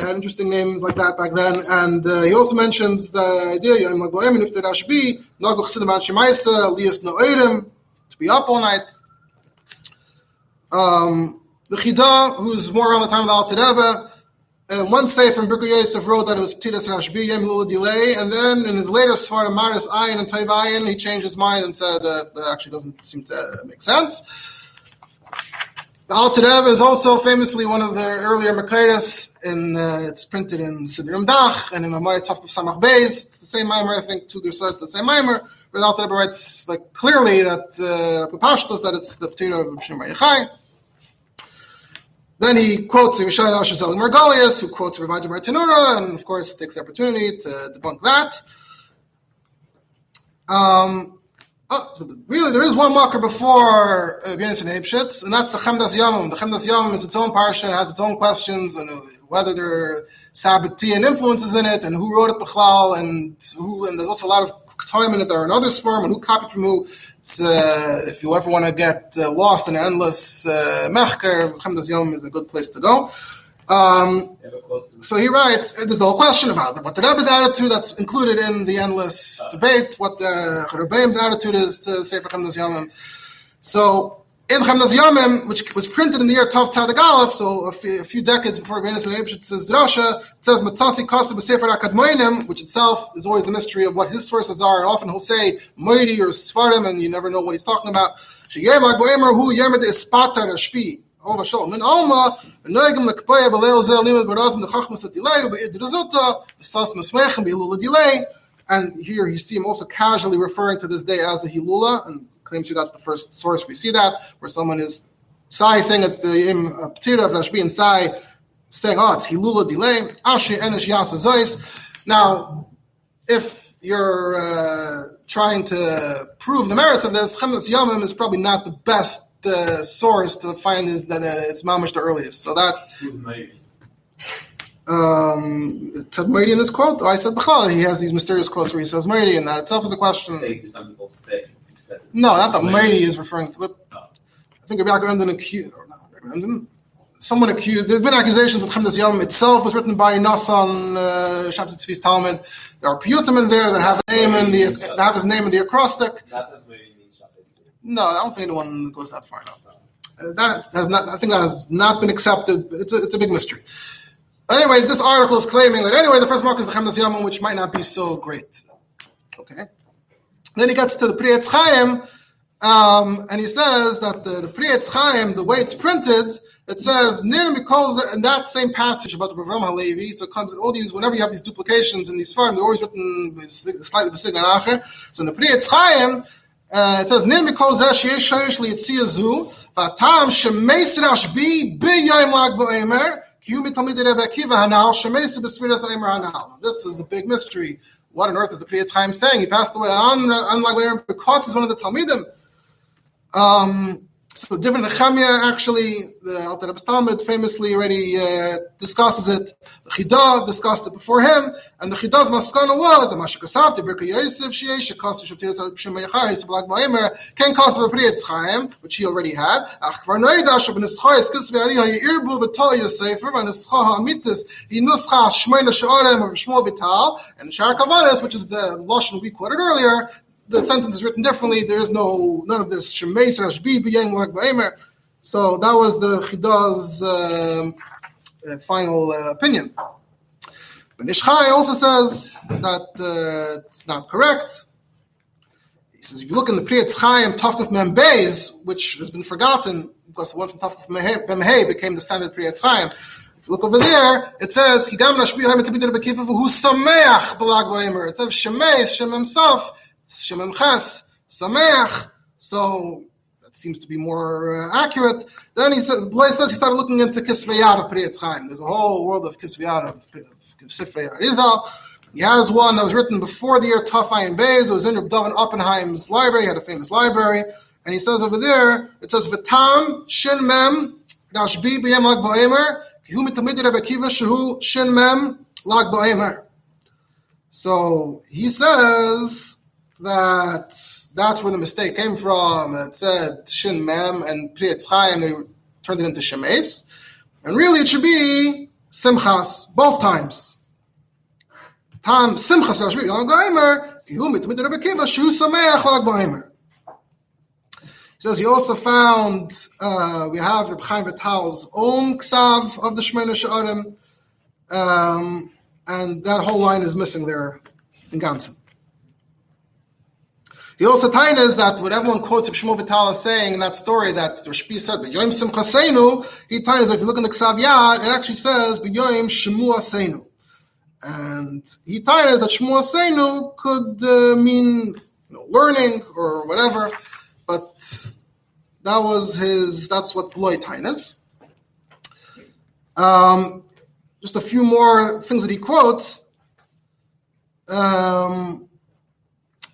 Interesting names like that back then. And uh, he also mentions the idea, Yom Lagoem, if there be, Naguch Siddam Shemaisa, Elias Noerim, to be up all night. Um, the Chida, who's more around the time of the Alter Rebbe, uh, one say from Birkei Yosef wrote that it was Ptiras Rashbi Yem Lula delay, and then in his later Sfar Maris Ayin and Taiv Ayin, he changed his mind and said that actually doesn't seem to make sense. The Alter Rebbe is also famously one of the earlier Makaitis, and uh, it's printed in Sidrim Dach and in Amari Tafkuf Samach Beis. It's the same mimer, I think, two says the same mimer, but Alter Rebbe writes like clearly that uh, that it's the Ptira of Shemar Yechai. Then he quotes Yishai Ashazeli Margalius, who quotes Ravaja Bartanura, and of course takes the opportunity to debunk that. Um, oh, really, there is one marker before uh, Bienis and Abshitz, and that's the Chemdas Yomim. The Chemdas Yomim is its own parsha, has its own questions, and whether there are Sabbatian influences in it, and who wrote it Bechlal, and who, and there's also a lot of it. There are another sperm, and who copied from who. Uh, if you ever want to get uh, lost in endless uh, mechker, Chemdas Yom is a good place to go. Um, so he writes, there's a whole question about what the Rebbe's attitude that's included in the endless debate, what the Rebbeim's attitude is to Sefer Chemdas Yomim. So which was printed in the year Tov Tzadik Aleph, so a few, decades before Benis and says Drasha, it says Matzasi Kasa B'Sefer which itself is always the mystery of what his sources are, and often he'll say Moiri or Svarim, and you never know what he's talking about. Sheyem Agboimer Hu Alma, B'Ilula Delay. And here you see him also casually referring to this day as a Hilula, and claims you that's the first source we see that, where someone is Sai saying it's the Im Ptira of Rashbi and Sai saying, oh, it's Hilula delay, Ashi Enish Yasa Zois. Now, if you're uh, trying to prove the merits of this, Chemdas Yomim is probably not the best uh, source to find is that uh, it's mamish the earliest. So that. Um, Ted Moedi in this quote, I said Bechal, he has these mysterious quotes where he says Moedi, and that itself is a question. Some people say no, not that Meiri is referring to, but I think Rabbi Yaakov accused, or not, someone accused, there's been accusations that Chemdas Yom itself was written by Nassan, uh, Shabbat Tzvi's Talmud. There are piyutim in there that have name in the, that have his name in the acrostic. No, I don't think anyone goes that far now. Uh, that has not, I think that has not been accepted. It's a, it's a big mystery. Anyway, this article is claiming that anyway, the first mark is the Chemdas Yom, which might not be so great. Okay. Then he gets to the Pri Etz Chaim, um, and he says that the, the Chaim, the way it's printed, it says Mikol in that same passage about the Avram Halevi. So comes all these whenever you have these duplications in these farms, they're always written slightly b'signa acher. So in the Pri Etz Chaim, uh, it says nir mikol zeh sheyesh shoyish liyitzia zu v'atam shemeis rashbi b'yayim lag hanal. This is a big mystery what on earth is the Pri Etz Chaim saying? He passed away on, unlike because he's one of the Talmidim. Um, so different Nechemia actually, the Alter Rebbe Talmud famously already uh, discusses it. The Chidah discussed it before him, and the Chidah's maskana was the Mashik Asaf, the Birka Yosef Sheish, Shekos Shaptir Shem Meichar, Yisrael Blag Maimer, Ken Kos of Pri Chaim, which he already had. Ach Kvar Noida Shab Nischa Eskus Ve'ari Ha Yirbu V'Tal Yosefer V'Nischa HaMitis He Nuscha Shmeina Sh'orem of Shmuel Vital, and Shar Kavanis, which is the Lashon we quoted earlier, the sentence is written differently. There is no none of this shemeis rashbi b'yeng b'emer. So that was the Chidah's um, uh, final uh, opinion. But Nishchai also says that uh, it's not correct. He says, if you look in the Pri Etz Chaim Tafkuf Mem Beis, which has been forgotten because the one from Tafkuf Mem Hey became the standard Pri Etz Chaim. If you look over there, it says, Higam Nashbi Haim Tabid Rebekifa who Sameach Balag Boimer. Instead of Shemei, Shem himself, Shem Ches, Sameach. So that seems to be more uh, accurate. Then he said, Bloy says he started looking into Kisveyad of Pri Chaim. There's a whole world of Kisveyad of, of Sifrei Arizal. He has one that was written before the year Tafayim Beis. It was in David Oppenheim's library. He had a famous library. And he says over there, it says, V'tam shin mem dashbi b'yem lag bo'emer kihu mitamid Rebbe Kiva shehu shin mem lag bo'emer. So he says that that's where the mistake came from. It said shin mem and pri Chaim, they turned it into shemes. And really it should be simchas, both times. Tam Simchas Rashbi Lag B'Omer, Kihu Mitmid Rebbe Kiva, Shu Sameach Lag says he also found, uh, we have Reb Chaim Vital's own ksav of the Shemona Sha'arim, um, and that whole line is missing there in Gansen. He also is that what everyone quotes of Shmuel Vital saying in that story that Rashbi said, B'yoim Simchaseinu, he ties if you look in the Ksav Yad, it actually says, B'yoim Shemu Aseinu. And he tied as that Shmuel Seinu could uh, mean you know, learning or whatever, but that was his, that's what Bloy Tainas. Um, just a few more things that he quotes. Um,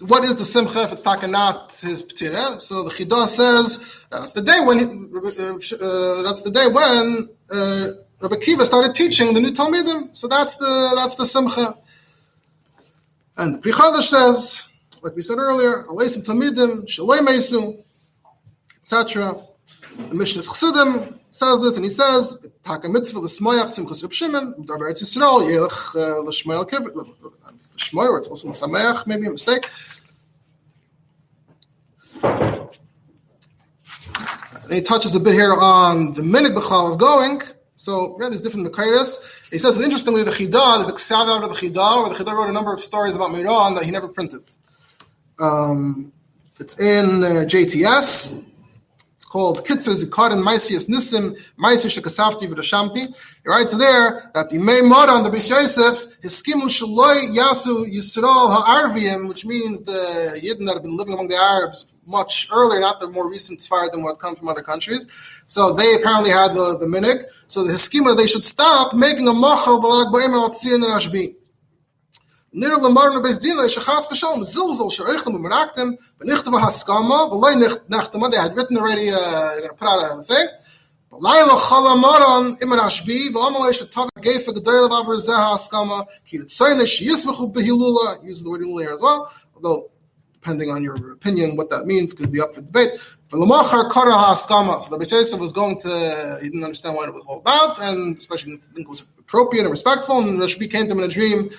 what is the simcha if it's talking not his petira? So the Chidah says that's the day when he, uh, that's the day when uh, Rabbi Kiva started teaching the new Talmidim. So that's the that's the simcha. And the Pri Chadash says, like we said earlier, Aleisim Talmidim, Shaloi Mesu, etc. The Mishnah Chassidim says this, and he says, Taka mitzvah l'smoyach simchas Reb Shimon, Darber Eretz Yisrael, uh, l'shmoyel kibbut, l'shmoy, or it's also l'sameach, maybe a mistake. he touches a bit here on the minute b'chal of going, so yeah, there's different Makairas. He says interestingly the Chidah, there's a Ksav out of the Chidah, where the Chidah wrote a number of stories about Miron that he never printed. Um, it's in uh, JTS called Kitzer Zikarin Maisius Nisim Maisius Shekasafti V'Rashamti. He writes there that Bimei Mora on the Beis Yosef Hiskimu Shaloi Yasu Yisrael Ha'arvim, which means the Yidden that have been living among the Arabs much earlier, not the more recent Sfar than what come from other countries. So they apparently had the, the minik. So the Hiskima, they should stop making a Machal Balag Ba'im Al-Tzir and Rashbi. ניר למרנו בייס דין שחס ושלום זלזל שאיכלם ומנקתם ונכתב הסכמה ולא נחתמה they had written already uh, put out a thing לילה חלה מרן עם הרשבי ואומר יש טוב גייפה גדול לבעבר זה ההסכמה כי רציין שיסמכו בהילולה uses the word hilula here as well although depending on your opinion what that means could be up for debate ולמחר קרא ההסכמה so the Beis was going to he didn't understand what it was all about and especially didn't think it was appropriate and respectful and Rashbi came to him in a dream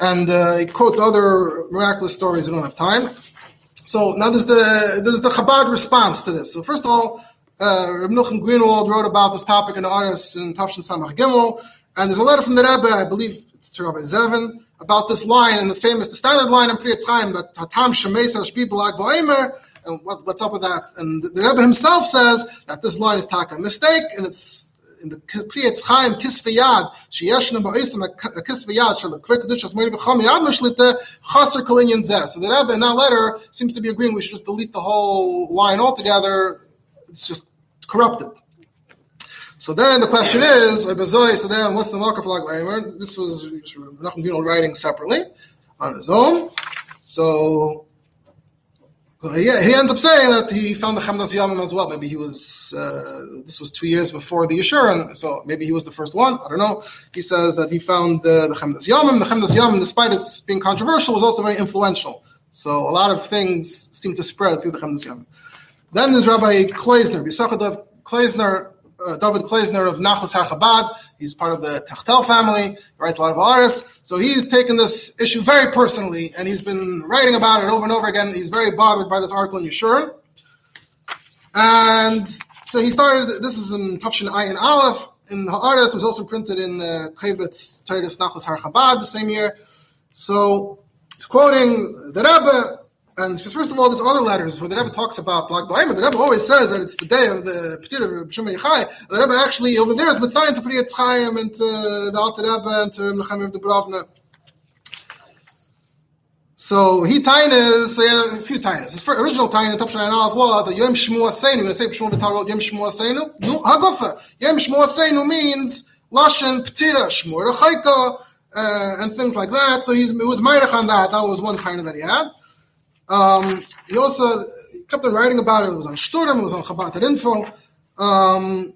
and uh, he quotes other miraculous stories. We don't have time. So now there's the there's the Chabad response to this. So first of all, uh, Reb Nuchem Greenwald wrote about this topic in the artist in Tafshin Samach Gimel, and there's a letter from the Rebbe, I believe it's Rabbi Zevin, about this line and the famous, the standard line in Pri Chaim that Hatam Shemeis Rashbi B'Lag Bo'emer, and what, what's up with that? And the, the Rebbe himself says that this line is taka mistake, and it's in the Etz Chaim Kisveyad sheyeshna ba'isem a Kisveyad shel Kvei Kedushas Meiri V'Cham Yad Mishlite Chaser Kalinyan Zeh. So the Rebbe in that letter seems to be agreeing we should just delete the whole line altogether. It's just corrupted. So then the question is, so then what's the marker for like This was Nachum writing separately on his own. So so he, ends up saying that he found the Chemdas Yamim as well. Maybe he was, uh, this was two years before the Yeshurun, so maybe he was the first one. I don't know. He says that he found the, Chemdas Yamim. The Chemdas Yamim, despite its being controversial, was also very influential. So a lot of things seem to spread through the Chemdas Yamim. Then there's Rabbi Kleisner, Yisachadav Kleisner, uh, David Kleisner of Nachlas Chabad. He's part of the Tachtel family. He writes a lot of artists. So he's taken this issue very personally, and he's been writing about it over and over again. He's very bothered by this article in Yeshurun. And so he started, this is in Tafshin Ayin Aleph, in Ha'aretz, was also printed in uh, Kavitz Titus Nachlas Har Chabad the same year. So he's quoting the Rebbe, And first of all, there's other letters where the Rebbe talks about Lag Ba'omer. The Rebbe always says that it's the day of the Petir of Shimon Yochai. The Rebbe actually over there is Mitzayin to Pri Chaim and to the Alter Rebbe and to Menachem of the Bravna. So he tainas, so yeah, a few tainas. His first, original taina, Tafshan Aleph, was the Yom Shmua Seinu. When say the Torah, Yom Shmua Seinu, no, Hagofa. Yom Shmua Seinu means Lashon Ptira, Shmua Rechaika, uh, and things like that. So he's, it was Meirach on that. That was one taina that he had. Um, he also kept on writing about it. It was on Shturim, it was on Chabad Info. Um,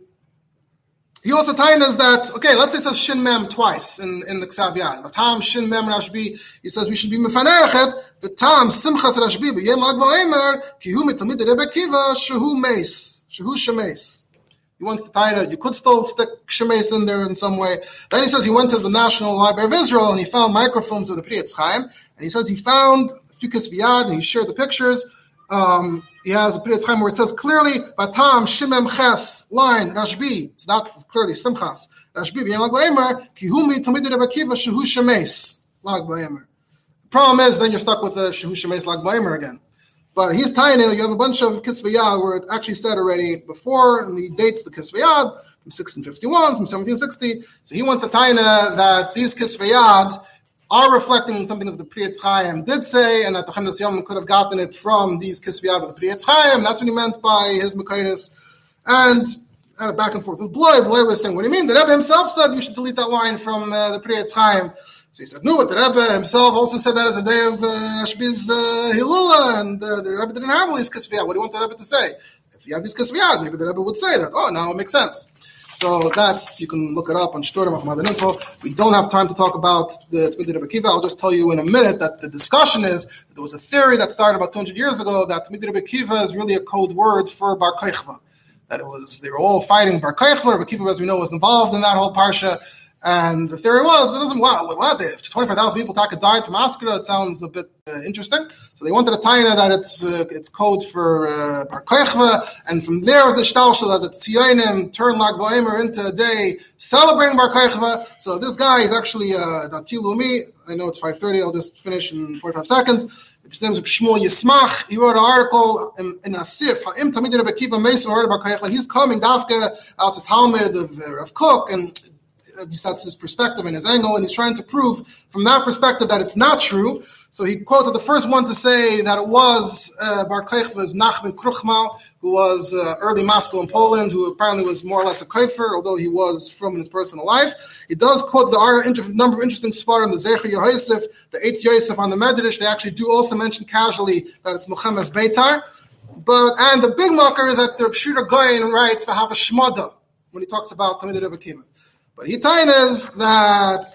he also us that, okay, let's say it says Shin Mem twice in, in the Ksav Yad. The Tam Shin Mem Rashbi, he says we should be Mefanechet, the Tam Simchas Rashbi, B'yem Lag Ba'emer, Ki hu mitamid Rebbe Kiva, Shehu Meis, Shehu. He wants to tie it. You could still stick Shemeis in there in some way. Then he says he went to the National Library of Israel and he found microfilms of the Pri Etz Chaim, and he says he found a few Kisviyad and he shared the pictures. Um, he has a period of time where it says clearly Batam Shimem Ches line Rashbi. So that's clearly Simchas Rashbi. V'yan Kihumi problem is then you're stuck with the Shehu Shemes Lag again. But he's it. You have a bunch of Kisvayad where it actually said already before, and he dates the Kisvayad from 1651, from 1760. So he wants to tie that these Kisvayad are reflecting something that the Pri Etz Chaim did say, and that the Chemdas could have gotten it from these Kisviyat of the Pri Etz Chaim. That's what he meant by his Mekaitis. And back and forth with Bloy. Bloy was saying, what do you mean? The Rebbe himself said you should delete that line from uh, the Pri Etz Chaim. So he said, no, but the Rebbe himself also said that as a day of uh, Ashbiz uh, Hilula, and uh, the Rebbe didn't have all these Kisviyat. What do you want the Rebbe to say? If you have these Kisviyat, maybe the Rebbe would say that. Oh, now it makes sense. So that's you can look it up on Shturim Ahmad Info. We don't have time to talk about the Tmidi Rebbe Kiva. I'll just tell you in a minute that the discussion is that there was a theory that started about 200 years ago that Tmidi Rebbe Kiva is really a code word for Bar Koichva. That it was they were all fighting Bar Koichva. Rebbe Kiva, as we know, was involved in that whole parsha. And the theory was, it doesn't, what, what, if 25,000 people talk died from Askara, it sounds a bit uh, interesting. So they wanted a taina that it's uh, it's code for uh, Bar Koichva, and from there was the shtalsha that the Tziyonim turned Lag Boemer into a day celebrating Bar Koichva. So this guy is actually uh, Dati Lumi. I know it's 5.30, I'll just finish in 45 seconds. His name is Shmuel Yismach. He wrote an article in, in Asif, Ha'im Tamid Rebbe Kiva Mason Bar Koichva. He's coming, Dafka, out of Talmud of uh, Rav Kook, and that's his perspective and his angle, and he's trying to prove from that perspective that it's not true. So he quotes the first one to say that it was uh, Bar Kochva's Nachman Krochmal, who was uh, early Moscow in Poland, who apparently was more or less a Kofer, although he was from his personal life. He does quote the are inter- number of interesting svarim, the Zecher Yosef, the Eitz Yosef on the Medrash. They actually do also mention casually that it's Muhammad's Beitar. But and the big marker is that the Shooter writes for have a shmada when he talks about Tamid Rebbe but he is that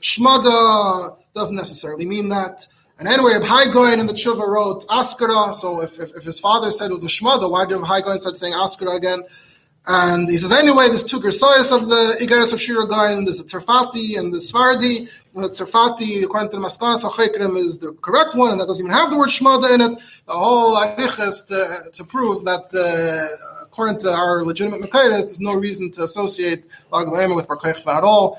Shmada doesn't necessarily mean that. And anyway, Reb Haigoin in the Tshuva wrote Askara. So if, if, if, his father said it was a Shmada, why did Reb Haigoin start saying Askara again? And he says, anyway, there's two Gersoyas of the Igaris of Shira Goin. There's the Tzarfati and the Svardi. And the Tzarfati, according to the Achekrim, is the correct one, and that doesn't even have the word Shmada in it. The whole Arich is to, to prove that uh, according to our legitimate Makaitis, there's no reason to associate Lag Ba'emer with Bar at all.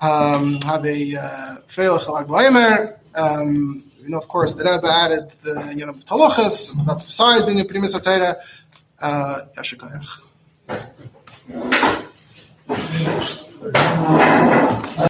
Um, have a uh, Freilach Lag Ba'emer. Um, you know, of course, the Rebbe added the you know Talochas. That's besides in the Primus Atera. Uh, Yashikayach.